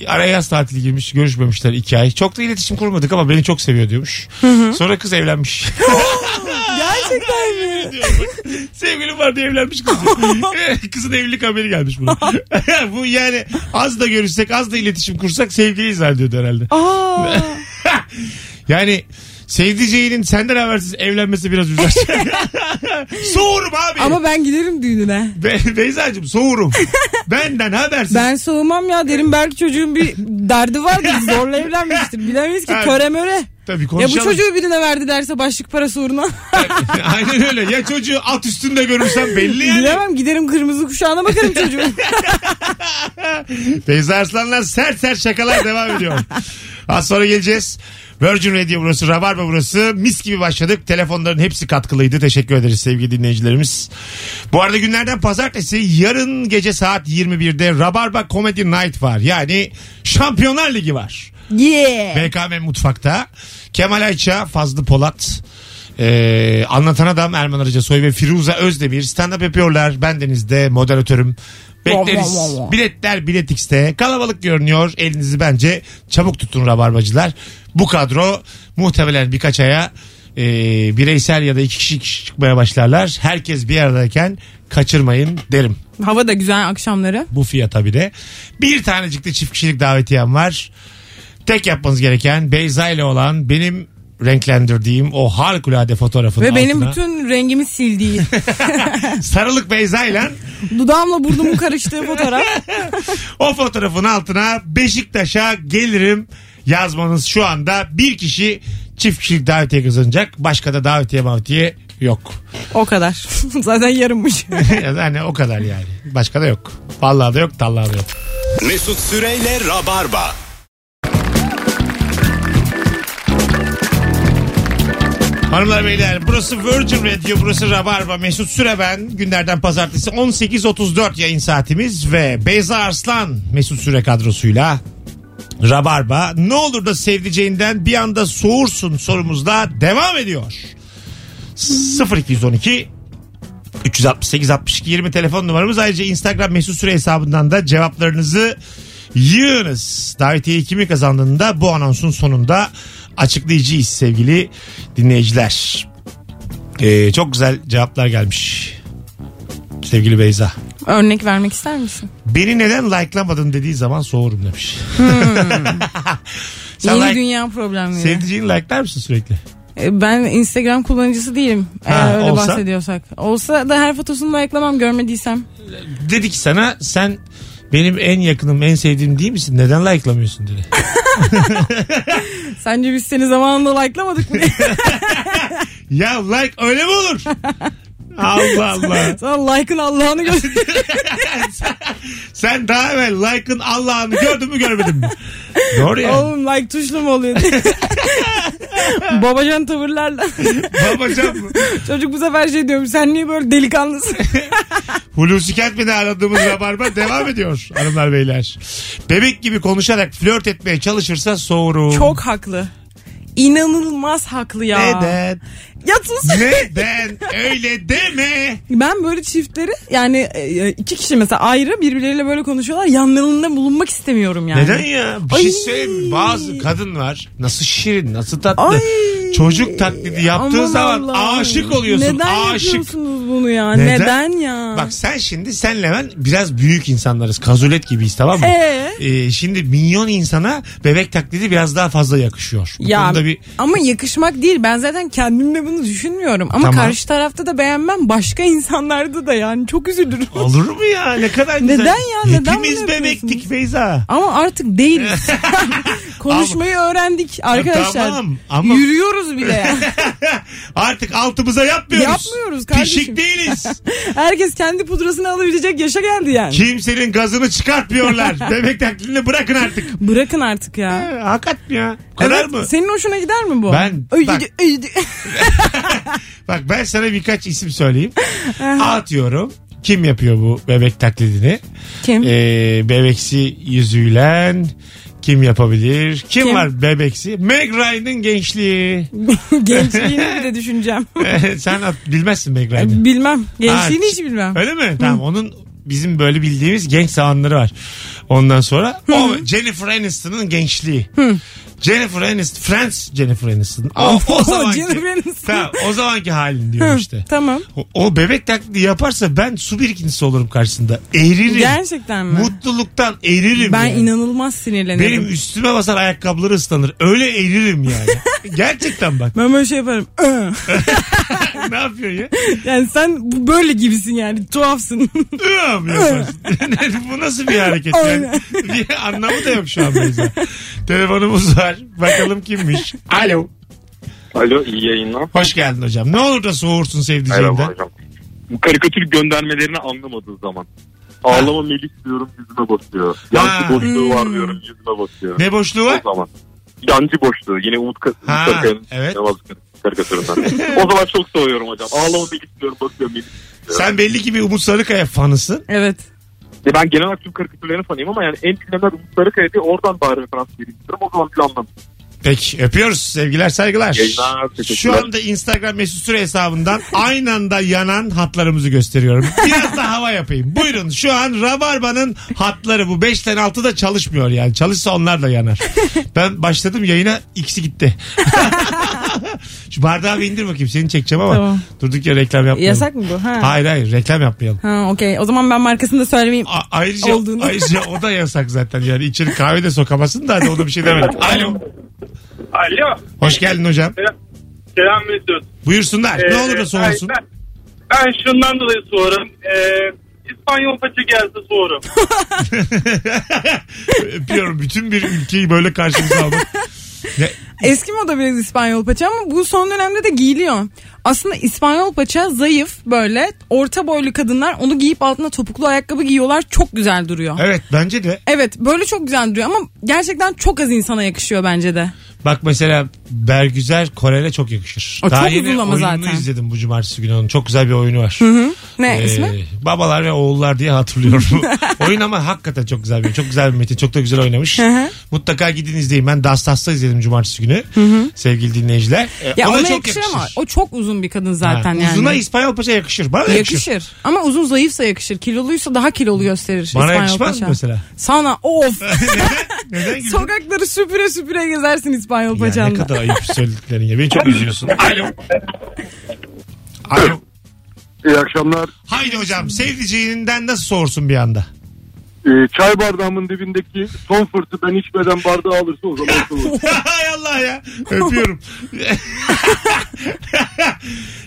Araya yaz tatili girmiş. Görüşmemişler iki ay. Çok da iletişim kurmadık ama beni çok seviyor diyormuş. Sonra kız evlenmiş. Gerçekten mi? Sevgilim var diye evlenmiş kız. Kızın evlilik haberi gelmiş buna. Bu yani az da görüşsek az da iletişim kursak sevgiliyiz zannediyordu herhalde. Aa, Yani sevdiceğinin senden habersiz evlenmesi biraz üzer. soğurum abi. ama ben giderim düğününe. Be- Beyza'cığım soğurum. Benden habersiz. Ben soğumam ya derim belki çocuğun bir derdi vardır zorla evlenmiştir. Bilemeyiz ki Ha, töre möre. Tabii Ya bu konuşalım. çocuğu birine verdi derse başlık parası uğruna. Aynen öyle. Ya çocuğu at üstünde görürsem belli yani. Bilemem giderim kırmızı kuşağına bakarım çocuğun. Beyza Arslan'la sert sert şakalar devam ediyor. Az sonra geleceğiz. Virgin Radio burası, Rabarba burası. Mis gibi başladık. Telefonların hepsi katkılıydı. Teşekkür ederiz sevgili dinleyicilerimiz. Bu arada günlerden pazartesi yarın gece saat 21'de Rabarba Comedy Night var. Yani Şampiyonlar Ligi var. Yeah. BKM Mutfak'ta. Kemal Ayça, Fazlı Polat, ee, Anlatan Adam Erman Arıca Soy ve Firuze Özdemir stand-up yapıyorlar. Bendenizde moderatörüm. Bekleriz. Vav, vav, vav. Biletler Bilet X'te. Kalabalık görünüyor. Elinizi bence çabuk tutun rabarbacılar. Bu kadro muhtemelen birkaç aya e, bireysel ya da iki kişi kişi çıkmaya başlarlar. Herkes bir aradayken kaçırmayın derim. Hava da güzel akşamları. Bu fiyata bir de. Bir tanecik de çift kişilik davetiyem var. Tek yapmanız gereken Beyza ile olan benim renklendirdiğim o harikulade fotoğrafın Ve benim altına bütün rengimi sildiği. sarılık Beyza ile Dudağımla burnumun karıştığı fotoğraf. o fotoğrafın altına Beşiktaş'a gelirim yazmanız şu anda bir kişi çift kişilik davetiye kazanacak. Başka da davetiye mavetiye yok. O kadar. Zaten yarımmış. yani o kadar yani. Başka da yok. Vallahi da yok, tallahi da yok. Mesut Süreyle Rabarba. Hanımlar beyler burası Virgin Radio burası Rabarba. Mesut Süre ben. Günlerden pazartesi 18.34 yayın saatimiz ve Beyza Arslan Mesut Süre kadrosuyla Rabarba. Ne olur da sevdiceğinden bir anda soğursun sorumuzda devam ediyor. 0212 368 62 20 telefon numaramız. Ayrıca Instagram Mesut Süre hesabından da cevaplarınızı yığınız. Davetiyeyi kimi kazandığını da bu anonsun sonunda açıklayacağız sevgili dinleyiciler. Ee, çok güzel cevaplar gelmiş. Sevgili Beyza. Örnek vermek ister misin? Beni neden likelamadın dediği zaman soğurum demiş. Sen Yeni like, dünya problemleri. sevdiceğini likelar mısın sürekli? E, Ben Instagram kullanıcısı değilim. Ha, eğer öyle olsa? bahsediyorsak. Olsa da her fotosunu like'lamam görmediysem. Dedi ki sana sen benim en yakınım en sevdiğim değil misin? Neden likelamıyorsun dedi. Sence biz seni zamanında like'lamadık mı? Ya like öyle mi olur? Allah Allah. Sana like'ın Allah'ını gör. Sen daha evvel like'ın Allah'ını gördün mü görmedin mi? Doğru ya. Oğlum like tuşlu mu oluyor? Babacan tavırlarla. Babacan mı? Çocuk bu sefer şey diyorum. Sen niye böyle delikanlısın? Hulusi Kentmen'e aradığımız rabarba devam ediyor hanımlar beyler. Bebek gibi konuşarak flört etmeye çalışırsa soğurum. Çok haklı. İnanılmaz haklı ya. Neden? Ya sus. Neden? Öyle deme. Ben böyle çiftleri yani e, iki kişi mesela ayrı birbirleriyle böyle konuşuyorlar. Yanlarında bulunmak istemiyorum yani. Neden ya? Bir şey Ay. söyleyeyim mi? Bazı kadın var. Nasıl şirin, nasıl tatlı. Ay. Çocuk taklidi yaptığı Aman zaman Allah'ım. aşık oluyorsun. Neden aşık. yapıyorsunuz bunu ya? Neden? Neden, ya? Bak sen şimdi senle ben biraz büyük insanlarız. Kazulet gibiyiz tamam mı? Ee? Ee, şimdi milyon insana bebek taklidi biraz daha fazla yakışıyor. Bu ya konuda bir ama yakışmak değil. Ben zaten kendimde bunu düşünmüyorum. Ama Tamam. karşı tarafta da beğenmem. Başka insanlarda da yani çok üzülürüm. olur mu ya ne kadar güzel. Neden ya? Neden bunu Hepimiz yapıyorsunuz? bebektik Beyza. Ama artık değiliz. Konuşmayı öğrendik arkadaşlar. Tamam, ama- Yürüyoruz bile ya. Artık altımıza yapmıyoruz. Yapmıyoruz kardeşim. Pişik değiliz. Herkes kendi pudrasını alabilecek yaşa geldi yani. Kimsenin gazını çıkartmıyorlar. bebek taklidini bırakın artık. Bırakın artık ya. Ee, Hakikat mi ya? Bu kadar Evet, mı? Senin hoşuna gider mi bu? Ben- Öyle- bak- öyle- Bak ben sana birkaç isim söyleyeyim. Atıyorum. Kim yapıyor bu bebek taklidini? Kim? Ee, bebeksi yüzüyle kim yapabilir? Kim, Kim? var bebeksi? Meg Ryan'ın gençliği. Gençliğini de düşüneceğim. Sen at- bilmezsin Meg Ryan'ı. bilmem. Gençliğini Ha, hiç bilmem. Öyle mi? Tamam onun bizim böyle bildiğimiz genç zamanları var. Ondan sonra o Jennifer Aniston'ın gençliği. Jennifer Aniston, Friends Jennifer Aniston. O, o zamanki, Jennifer Aniston. Tamam, o zamanki halin diyorum işte. Tamam. O, o bebek taklidi yaparsa ben su birikintisi olurum karşısında. Eririm. Gerçekten mi? Mutluluktan eririm. Ben yani. inanılmaz sinirlenirim. Benim üstüme basar ayakkabıları ıslanır. Öyle eririm yani. Gerçekten bak. Ben böyle şey yaparım. Ne yapıyorsun ya? yani sen bu- böyle gibisin yani tuhafsın. Iı mı yaparsın? Bu nasıl bir hareket yani? Bir anlamı da yok şu an Beyza. Telefonumuz var. Bakalım kimmiş. Alo. Alo iyi yayınlar. Hoş geldin hocam. Ne olur da soğursun Merhaba sevdiceğinden. hocam. Bu karikatür göndermelerini anlamadığı zaman. Ağlama Melis diyorum yüzüme basıyor. Ha. boşluğu var Hmm. diyorum yüzüme basıyor. Ne boşluğu var? O zaman. Yancı boşluğu. Yine Umut, Sarıkaya'nın evet. karikatüründen. o zaman çok soğuyorum hocam. Ağlama Melis diyorum basıyor Melis. diyorum. Sen belli ki bir Umut Sarıkaya fanısın. evet. Ya ben genel olarak tüm karikatürlerini fanıyım ama yani en dinlenen Umut Sarıkaya diye oradan bari referans vereyim istiyorum. O zaman bile anlamam. Peki öpüyoruz. Sevgiler saygılar. Yayınlar. Şu anda Instagram mesut süre hesabından aynı anda yanan hatlarımızı gösteriyorum. Biraz da hava yapayım. Buyurun şu an Rabarba'nın hatları bu 5'ten 6 da çalışmıyor yani. Çalışsa onlar da yanar. Ben başladım yayına ikisi gitti. Şu bardağı bir indir bakayım seni çekeceğim ama Tamam. durduk ya reklam yapmayalım. Yasak mı bu? Ha. Hayır hayır reklam yapmayalım. Ha okey. O zaman ben markasını da söylemeyeyim. A- ayrıca, Olduğunu. ayrıca o da yasak zaten yani içeri kahve de sokamazsın da hadi ona bir şey demedik. Alo. Alo. Hoş geldin hocam. Selam Mesut. Buyursunlar. ne Ee, olur da soğursun. Ben, ben şundan dolayı soğurum. Ee, İspanyol paça gelse soğurum. Öpüyorum. Bütün bir ülkeyi böyle karşımıza aldık. Ne? Eski moda biraz İspanyol paça ama bu son dönemde de giyiliyor. Aslında İspanyol paça zayıf böyle orta boylu kadınlar onu giyip altına topuklu ayakkabı giyiyorlar çok güzel duruyor. Evet bence de. Evet böyle çok güzel duruyor ama gerçekten çok az insana yakışıyor bence de. Bak mesela Bergüzer Korel'e çok yakışır. O Daha çok yeni uzun ama oyununu zaten. izledim bu cumartesi günü onun. Çok güzel bir oyunu var. Ne Ee, ismi? Babalar ve oğullar diye hatırlıyorum. Oyun ama hakikaten çok güzel bir oyun. Çok güzel bir metin. Çok da güzel oynamış. hı. Mutlaka gidin izleyin. Ben Dastas'ta izledim cumartesi günü. Sevgili dinleyiciler. Ee, Ya ona yakışır, ama o çok uzun bir kadın zaten Ha, yani. Uzuna İspanyol paça yakışır. Bana da yakışır. yakışır. Ama uzun zayıfsa yakışır. Kiloluysa daha kilolu gösterir. Bana İspanyol yakışmaz mı paça. mesela? Sana of. Neden güldün? Sokakları süpüre süpüre gezersin İspanyol Ya ne paçanla. kadar ayıp söylediklerin ya. Beni çok üzüyorsun. Alo. Alo. İyi akşamlar. Haydi hocam sevdiceğinden nasıl soğursun bir anda? Ee, çay bardağımın dibindeki son fırtı ben içmeden bardağı alırsa o zaman soğur. Hay Allah ya. Öpüyorum.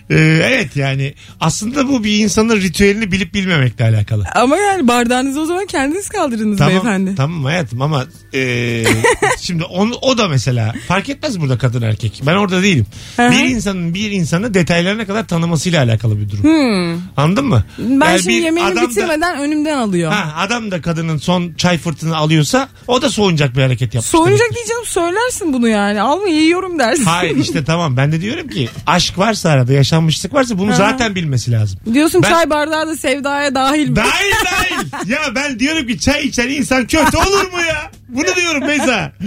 Ee, evet yani aslında bu bir insanın ritüelini bilip bilmemekle alakalı. Ama yani bardağınızı o zaman kendiniz kaldırınız Tamam, beyefendi. tamam hayatım ama e, şimdi onu, o da mesela fark etmez burada kadın erkek. Ben orada değilim. Hı hı. bir insanın bir insanı detaylarına kadar tanımasıyla alakalı bir durum. Hmm. Anladın mı? Ben Yani şimdi bir yemeğini adam da- bitirmeden önümden alıyor. Ha, adam da kadının son çay fırtını alıyorsa o da soğunacak bir hareket yapmış. Soğuyacak demektir. diyeceğim söylersin bunu yani. Alma yiyorum dersin. Hayır işte tamam ben de diyorum ki aşk varsa arada yaşanmışlık varsa bunu zaten bilmesi lazım. Diyorsun Ben- çay bardağı da sevdaya dahil mi? Dahil dahil. ya ben diyorum ki çay içen insan kötü olur mu ya? Bunu diyorum Beyza.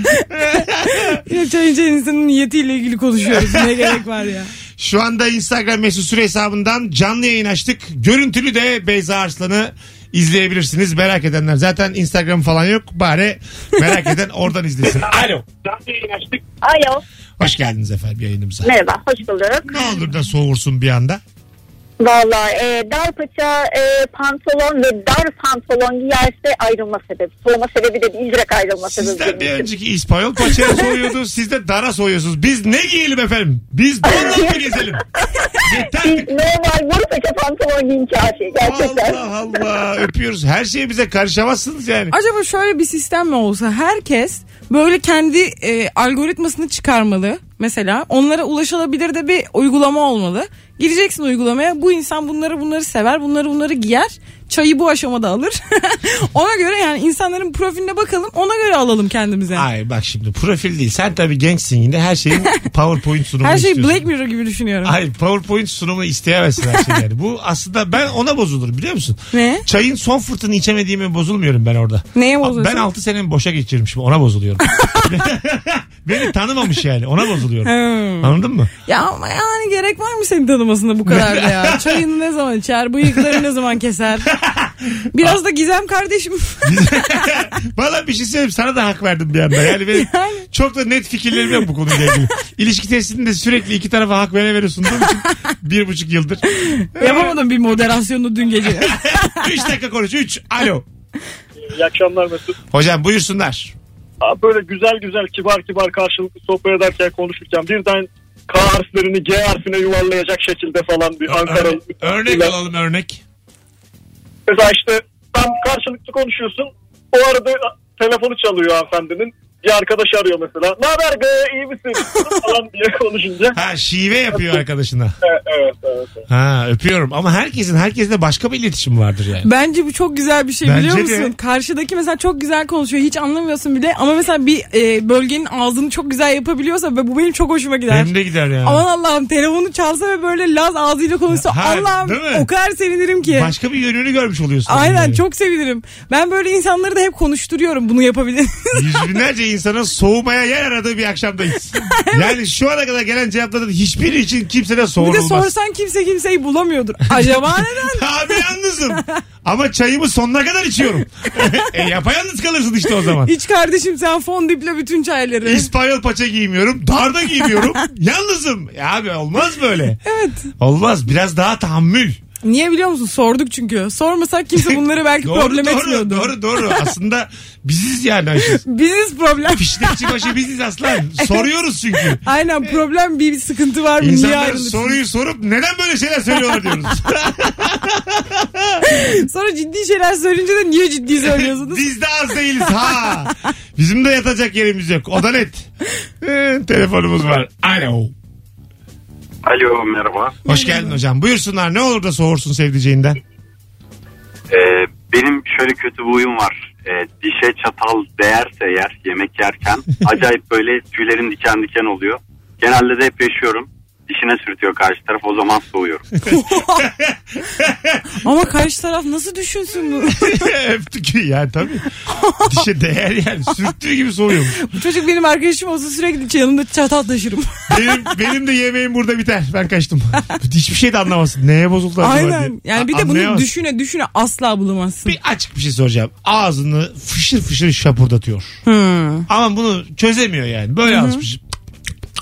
Ya çay içen insanın niyetiyle ilgili konuşuyoruz. ne gerek var ya. Şu anda Instagram mesut süre hesabından canlı yayın açtık. Görüntülü de Beyza Arslan'ı izleyebilirsiniz. Merak edenler zaten Instagram falan yok. Bari merak eden oradan izlesin. Alo. Alo. Hoş geldiniz efendim yayınımıza. Merhaba. Hoş bulduk. Ne olur da soğursun bir anda. Valla e, dar paça e, pantolon ve dar pantolon giyerse ayrılma sebebi. Soğuma sebebi de değil direkt ayrılma sebebi. Sizden benim bir için. önceki İspanyol paçaya soğuyordu. Siz de dara soğuyorsunuz. Biz ne giyelim efendim? Biz donla mı gezelim? Yeter Biz normal boru paça pantolon giyin kafi gerçekten. Allah Allah öpüyoruz. Her şeye bize karışamazsınız yani. Acaba şöyle bir sistem mi olsa herkes böyle kendi e, algoritmasını çıkarmalı mesela onlara ulaşılabilir de bir uygulama olmalı. Gireceksin uygulamaya bu insan bunları bunları sever bunları bunları giyer çayı bu aşamada alır. ona göre yani insanların profiline bakalım ona göre alalım kendimize. Ay bak şimdi profil değil. Sen tabii gençsin yine her şeyin PowerPoint sunumu Her şeyi istiyorsun. Black Mirror gibi düşünüyorum. Hayır PowerPoint sunumu isteyemezsin her şey yani. Bu aslında ben ona bozulurum biliyor musun? Ne? Çayın son fırtını içemediğime bozulmuyorum ben orada. Neye bozuluyorsun? Ben 6 senemi boşa geçirmişim ona bozuluyorum. Beni tanımamış yani ona bozuluyorum. Hmm. Anladın mı? Ya ama yani gerek var mı seni tanımasına bu kadar da ya? Çayını ne zaman içer, bıyıkları ne zaman keser? Biraz da Gizem kardeşim. Valla bir şey söyleyeyim sana da hak verdim bir anda. Yani benim çok da net fikirlerim yok bu konuyla ilgili. İlişki testinde sürekli iki tarafa hak vere vere sunduğum için bir buçuk yıldır. Yapamadım bir moderasyonu dün gece. Üç dakika konuş. Üç. Alo. İyi akşamlar Mesut. Hocam buyursunlar. Abi böyle güzel güzel kibar kibar karşılıklı sohbet ederken konuşurken birden K harflerini G harfine yuvarlayacak şekilde falan bir Ankara. Örnek, örnek alalım örnek. Mesela işte tam karşılıklı konuşuyorsun. O arada telefonu çalıyor hanımefendinin. Bir arkadaş arıyor mesela. Ne haber be iyi misin? falan diye konuşunca. Ha şive yapıyor arkadaşına. Evet evet. evet. Ha öpüyorum ama herkesin herkesle başka bir iletişim vardır yani. Bence bu çok güzel bir şey Bence biliyor de. musun? Karşıdaki mesela çok güzel konuşuyor. Hiç anlamıyorsun bile. Ama mesela bir e, bölgenin ağzını çok güzel yapabiliyorsa ve bu benim çok hoşuma gider. Benim de gider yani. Aman Allah'ım telefonu çalsa ve böyle Laz ağzıyla konuşsa Ha, Allah'ım o kadar sevinirim ki. Başka bir yönünü görmüş oluyorsun. Aynen Yani. çok sevinirim. Ben böyle insanları da hep konuşturuyorum bunu yapabilir. Yüz binlerce insana soğumaya yer aradığı bir akşamdayız. yani şu ana kadar gelen cevapların hiçbiri için kimse de bir de olmaz. sorsan kimse kimseyi bulamıyordur. Acaba neden? Abi yalnızım. Ama çayımı sonuna kadar içiyorum. e, yapayalnız kalırsın işte o zaman. Hiç kardeşim sen fondiple bütün çayları. İspanyol paça giymiyorum. Darda giymiyorum. Yalnızım. Ya abi olmaz böyle. Evet. Olmaz. Biraz daha tahammül. Niye biliyor musun? Sorduk çünkü. Sormasak kimse bunları belki doğru, problem doğru, etmiyordu. Doğru doğru. Aslında biziz yani. Ayşe. Biziz problem. Fiştekçi başı biziz aslan. Soruyoruz çünkü. Aynen problem bir sıkıntı var mı? Niye İnsanlar ayrılırsın? soruyu sorup neden böyle şeyler söylüyorlar diyoruz. Sonra ciddi şeyler söyleyince de niye ciddi söylüyorsunuz? Biz de az değiliz ha. Bizim de yatacak yerimiz yok. O da net. Ee, telefonumuz var. Alo. Alo merhaba. Hoş geldin hocam. Buyursunlar ne olur da soğursun sevdiceğinden. Ee, benim şöyle kötü bir huyum var. Ee, dişe çatal değerse eğer yemek yerken acayip böyle tüylerim diken diken oluyor. Genelde de hep yaşıyorum. Dişine sürtüyor karşı taraf o zaman soğuyorum. Ama karşı taraf nasıl düşünsün bunu? Öptük ki ya tabii. Dişe değer yani. Sürttüğü gibi soğuyormuş. Bu çocuk benim arkadaşım olsa sürekli yanımda çatal taşırım. Benim, benim de yemeğim burada biter. Ben kaçtım. Hiçbir şey de anlamasın. Neye bozuldu acaba diye. Aynen. Yani bir de bunu Anlayamaz. düşüne düşüne asla bulamazsın. Bir açık bir şey soracağım. Ağzını fışır fışır şapurdatıyor. Hmm. Ama bunu çözemiyor yani. Böyle alışmış.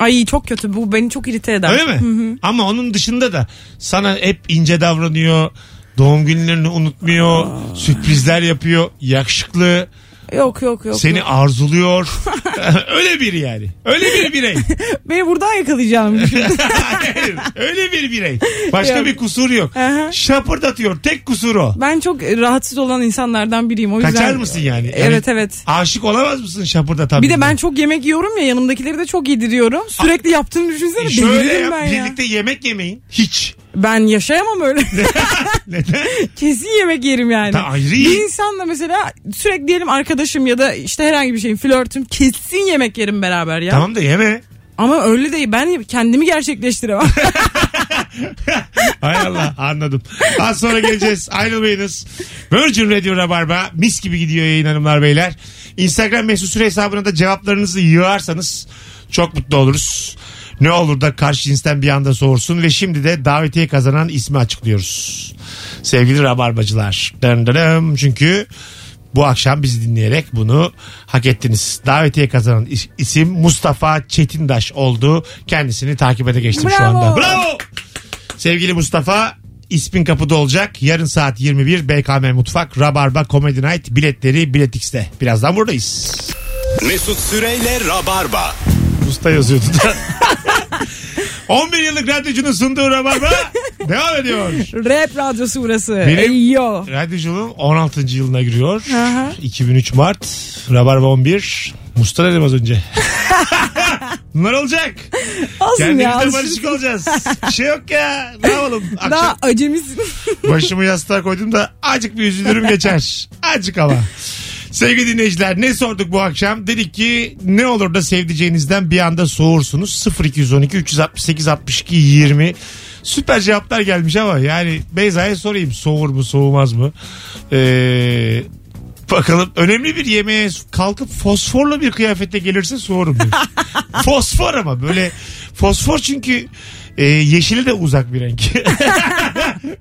Ay çok kötü. Bu beni çok irite eder. Öyle mi? Hı hı. Ama onun dışında da sana hep ince davranıyor. Doğum günlerini unutmuyor. Sürprizler yapıyor. Yakışıklı. Yok yok yok. seni yok. arzuluyor. Öyle biri yani. Öyle bir birey. Beni buradan yakalayacağım. Hayır, Öyle bir birey. Başka Yok. bir kusur yok. Aha. Şapırdatıyor. Tek kusur o. ben çok rahatsız olan insanlardan biriyim. O yüzden... Kaçar mısın yani? Evet Yani evet. Aşık olamaz mısın şapırdatan Bir de ben çok yemek yiyorum ya yanımdakileri de çok yediriyorum. Sürekli yaptığını düşünsene E Şöyle yap, ben ya. birlikte yemek yemeyin. Hiç. Ben yaşayamam öyle. Neden? Kesin yemek yerim yani. Ta ayrı bir insanla mesela sürekli diyelim arkadaşım ya da işte herhangi bir şeyin flörtüm kesin yemek yerim beraber ya. Tamam da yeme. Ama öyle değil ben kendimi gerçekleştiremem. Hay Allah anladım. Az sonra geleceğiz. Ayrılmayınız. Virgin Radio Rabarba mis gibi gidiyor yayın hanımlar beyler. Instagram mesut süre hesabına da cevaplarınızı yığarsanız çok mutlu oluruz. Ne olur da karşı cinsten bir anda soğursun ve şimdi de davetiye kazanan ismi açıklıyoruz. Sevgili Rabarbacılar. Dın dın dın. Çünkü bu akşam bizi dinleyerek bunu hak ettiniz. Davetiye kazanan is- isim Mustafa Çetindaş oldu. Kendisini takip ede geçtim şu Bravo. anda. Bravo. Sevgili Mustafa ismin kapıda olacak. Yarın saat 21 BKM Mutfak Rabarba Comedy Night biletleri Bilet X'te. Birazdan buradayız. Mesut Süreyle Rabarba. Usta yazıyordu da. 11 yıllık radyocunun sunduğu Rabarba devam ediyor. Rap radyosu burası. Benim- Eyyo. Radyoculuğum 16. yılına giriyor. Aha. 2003 Mart. Rabarba 11. Musta dedim az önce. Bunlar olacak. Olsun ya. Kendimizle barışık olacağız. Bir şey yok ya. Ne yapalım? Akşam Daha acemisin. başımı yastığa koydum da acık bir üzülürüm geçer. Acık ama. Sevgili dinleyiciler ne sorduk bu akşam? Dedik ki ne olur da sevdiceğinizden bir anda soğursunuz. 0212 368 62 20 Süper cevaplar gelmiş ama yani Beyza'ya sorayım soğur mu soğumaz mı? Ee, bakalım önemli bir yemeğe kalkıp fosforlu bir kıyafetle gelirse soğurum. diyor. fosfor ama böyle fosfor çünkü e, yeşili de uzak bir renk.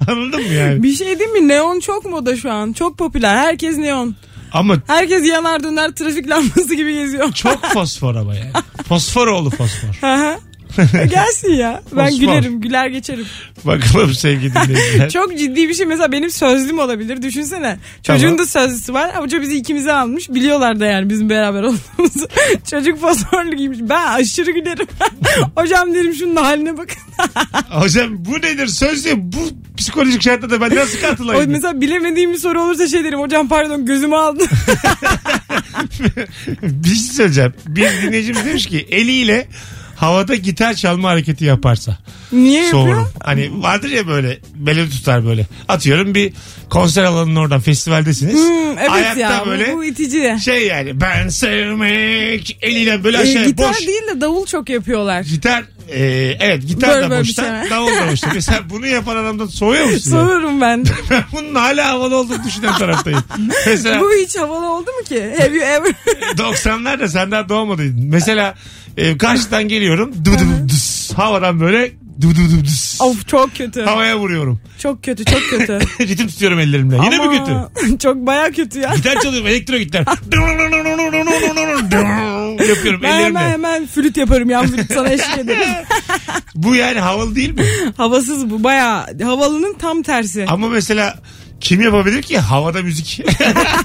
Anladın mı yani? Bir şey değil mi? Neon çok moda şu an. Çok popüler. Herkes neon. Ama Herkes yanar döner trafik lambası gibi geziyor. çok fosfor ama yani. Fosfor oğlu fosfor. Hı. Gelsin ya. Ben Fosfor. gülerim, güler geçerim. Bakalım sevgili dinleyiciler. Çok ciddi bir şey. Mesela benim sözlüm olabilir. Düşünsene. Çocuğun Tamam. da sözlüsü var. Hoca bizi ikimize almış. Biliyorlar da yani bizim beraber olduğumuzu. Çocuk fosforlu giymiş. Ben aşırı gülerim. Hocam derim şunun haline bakın. Hocam bu nedir? Sözlü bu psikolojik şartlarda ben nasıl O katılayım? mesela bilemediğim bir soru olursa şey derim. Hocam pardon gözümü aldı. bir şey söyleyeceğim. Bir dinleyicimiz demiş ki eliyle havada gitar çalma hareketi yaparsa. Niye yapıyor? Soğurum. Hani vardır ya böyle melodi tutar böyle. Atıyorum bir konser alanının oradan festivaldesiniz. Hmm, evet Ayakta ya böyle bu, itici. şey yani ben sevmek eliyle böyle Ee, gitar boş. değil de davul çok yapıyorlar. Gitar e, evet gitar Böyle da böyle bir boşta şey. davul da boşta. Mesela bunu yapan adamdan soğuyor musun? ya? Sorurum ben. ben bunun hala havalı olduğunu düşünen taraftayım. Mesela bu hiç havalı oldu mu ki? Have you ever? 90'larda sen daha doğmadıydın. Mesela e, karşıdan geliyorum. Dı dı dı dıs. havadan böyle dı dı dı dıs. of çok kötü. Havaya vuruyorum. Çok kötü çok kötü. Ritim tutuyorum ellerimle. Yine mi kötü? Çok baya kötü ya. Gitar çalıyorum elektro gitar. Yapıyorum Ben hemen ellerimle. hemen flüt yaparım yan flüt sana eşlik ederim. Bu yani havalı değil mi? Havasız bu baya havalının tam tersi. Ama mesela kim yapabilir ki havada müzik?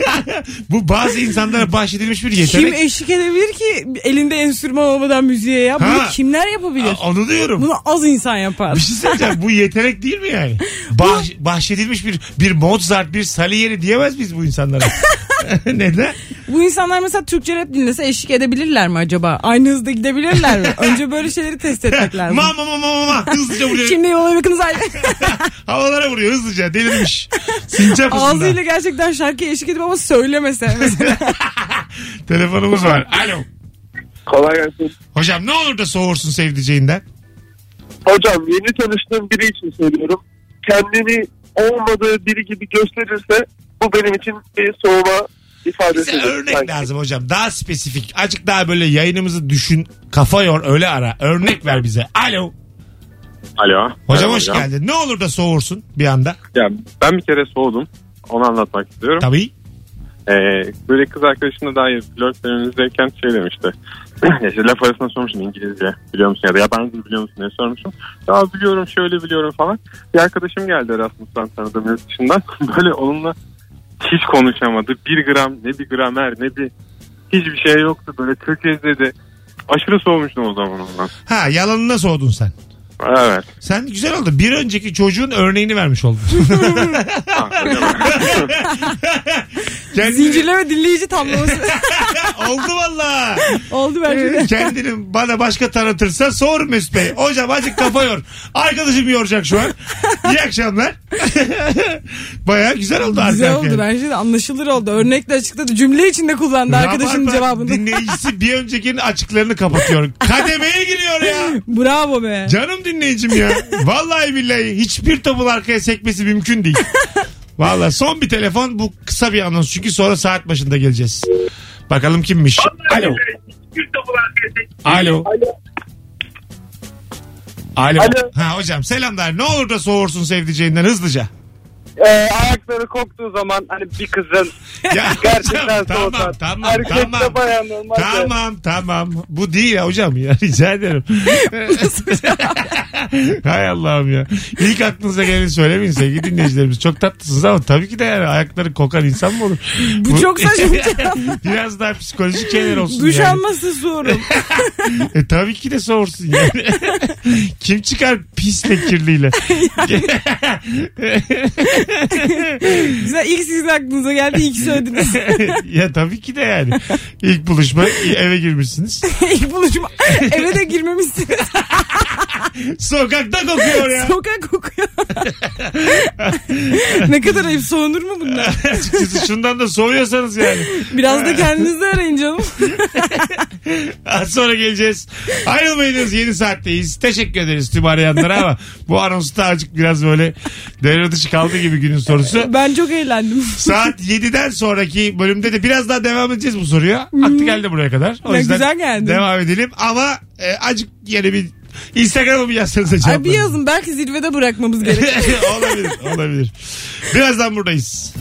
Bu bazı insanlara bahşedilmiş bir Kim yetenek. eşlik edebilir ki elinde enstrüman olmadan müziğe ya? Bunu Ha. kimler yapabilir? Aa, Onu diyorum. Bunu az insan yapar. Bir şey söyleyeceğim. Bu yetenek değil mi yani? Bah, bahşedilmiş bir bir Mozart, bir Salieri diyemez miyiz bu insanlara? Neden? Bu insanlar mesela Türkçe rap dinlese eşlik edebilirler mi acaba? Aynı hızda gidebilirler mi? Önce böyle şeyleri test etmek lazım. ma ma ma ma ma hızlıca vuruyor. Şimdi yola bakınız ayrı. Havalara vuruyor hızlıca delirmiş. Sincap hızında. Ağzıyla gerçekten şarkıya eşlik edip ama söylemese mesela. Telefonumuz var. Alo. Kolay gelsin. Hocam ne olur da soğursun sevdiceğinden. Hocam yeni tanıştığım biri için söylüyorum. Kendini olmadığı biri gibi gösterirse bu benim için bir soğuma ifadesi. Bize örnek lazım hocam. Daha spesifik. Azıcık daha böyle yayınımızı düşün. Kafa yor öyle ara. Örnek ver bize. Alo. Alo. Hocam Merhaba hoş geldin. Ne olur da soğursun bir anda. Ya ben bir kere soğudum. Onu anlatmak istiyorum. Tabii. Ee, böyle kız arkadaşımla dair flört dönemimizdeyken şey demişti. işte laf arasında sormuşum İngilizce biliyor musun ya da yabancı dil biliyor musun diye sormuşum. Ya biliyorum şöyle biliyorum falan. Bir arkadaşım geldi Erasmus'tan tanıdığım yurt dışından. Böyle onunla hiç konuşamadı. Bir gram ne bir gramer ne bir hiçbir şey yoktu. Böyle tökezledi. Aşırı soğumuştum o zaman ondan. Ha yalanına soğudun sen. Evet. Sen güzel oldu. Bir önceki çocuğun örneğini vermiş oldun. Kendini- Zincirleme dinleyici tablosu. Oldu valla. Oldu bence de. Kendini bana başka tanıtırsa sor Mesut Bey. Hocam azıcık kafa yor. Arkadaşım yoracak şu an. İyi akşamlar. Baya güzel oldu Güzel arka oldu arkaya. bence de anlaşılır oldu. Örnekle açıkladı. Cümle içinde kullandı arkadaşının cevabını. Dinleyicisi bir öncekinin açıklarını kapatıyor. Kademeye giriyor ya. Bravo be. Canım dinleyicim ya. Vallahi billahi hiçbir topun arkaya sekmesi mümkün değil. Vallahi son bir telefon bu kısa bir anons çünkü sonra saat başında geleceğiz. Bakalım kimmiş. Alo. Alo. Alo. Alo. Ha hocam selamlar. Ne olur da soğursun sevdiceğinden hızlıca. Ee, ayakları koktuğu zaman hani bir kızın Ya gerçekten tamam soğutan. tamam Erkekte tamam. bayan normalde. Tamam tamam. Bu değil ya hocam ya rica ederim. Hay Allah'ım ya. İlk aklınıza geleni söylemeyin sevgili dinleyicilerimiz. Çok tatlısınız ama tabii ki de yani ayakları kokan insan mı olur? Bu çok saçma. Biraz daha psikolojik şeyler olsun Duş yani. alması sorum. E, tabii ki de soğursun yani. Kim çıkar pisle kirliyle? Güzel ilk sizin aklınıza geldi ilk söylediniz. ya tabii ki de yani. İlk buluşma eve girmişsiniz. ilk buluşma eve de girmemişsiniz. Sokakta kokuyor ya. Sokak kokuyor. ne kadar ayıp soğunur mu bunlar? Açıkçası şundan da soğuyorsanız yani. Biraz da kendinizi arayın canım. Az sonra geleceğiz. Ayrılmayınız yeni saatteyiz. Teşekkür ederiz tüm arayanlara ama bu anonsta azıcık biraz böyle devre dışı kaldı gibi günün sorusu. Ben çok eğlendim. Saat 7'den sonraki bölümde de biraz daha devam edeceğiz bu soruya. Aklı geldi buraya kadar. O yüzden güzel geldi. devam edelim ama e, azıcık yine bir Instagram'a bir yazsanıza Ay bir yazın belki zirvede bırakmamız gerekiyor. olabilir olabilir. Birazdan buradayız.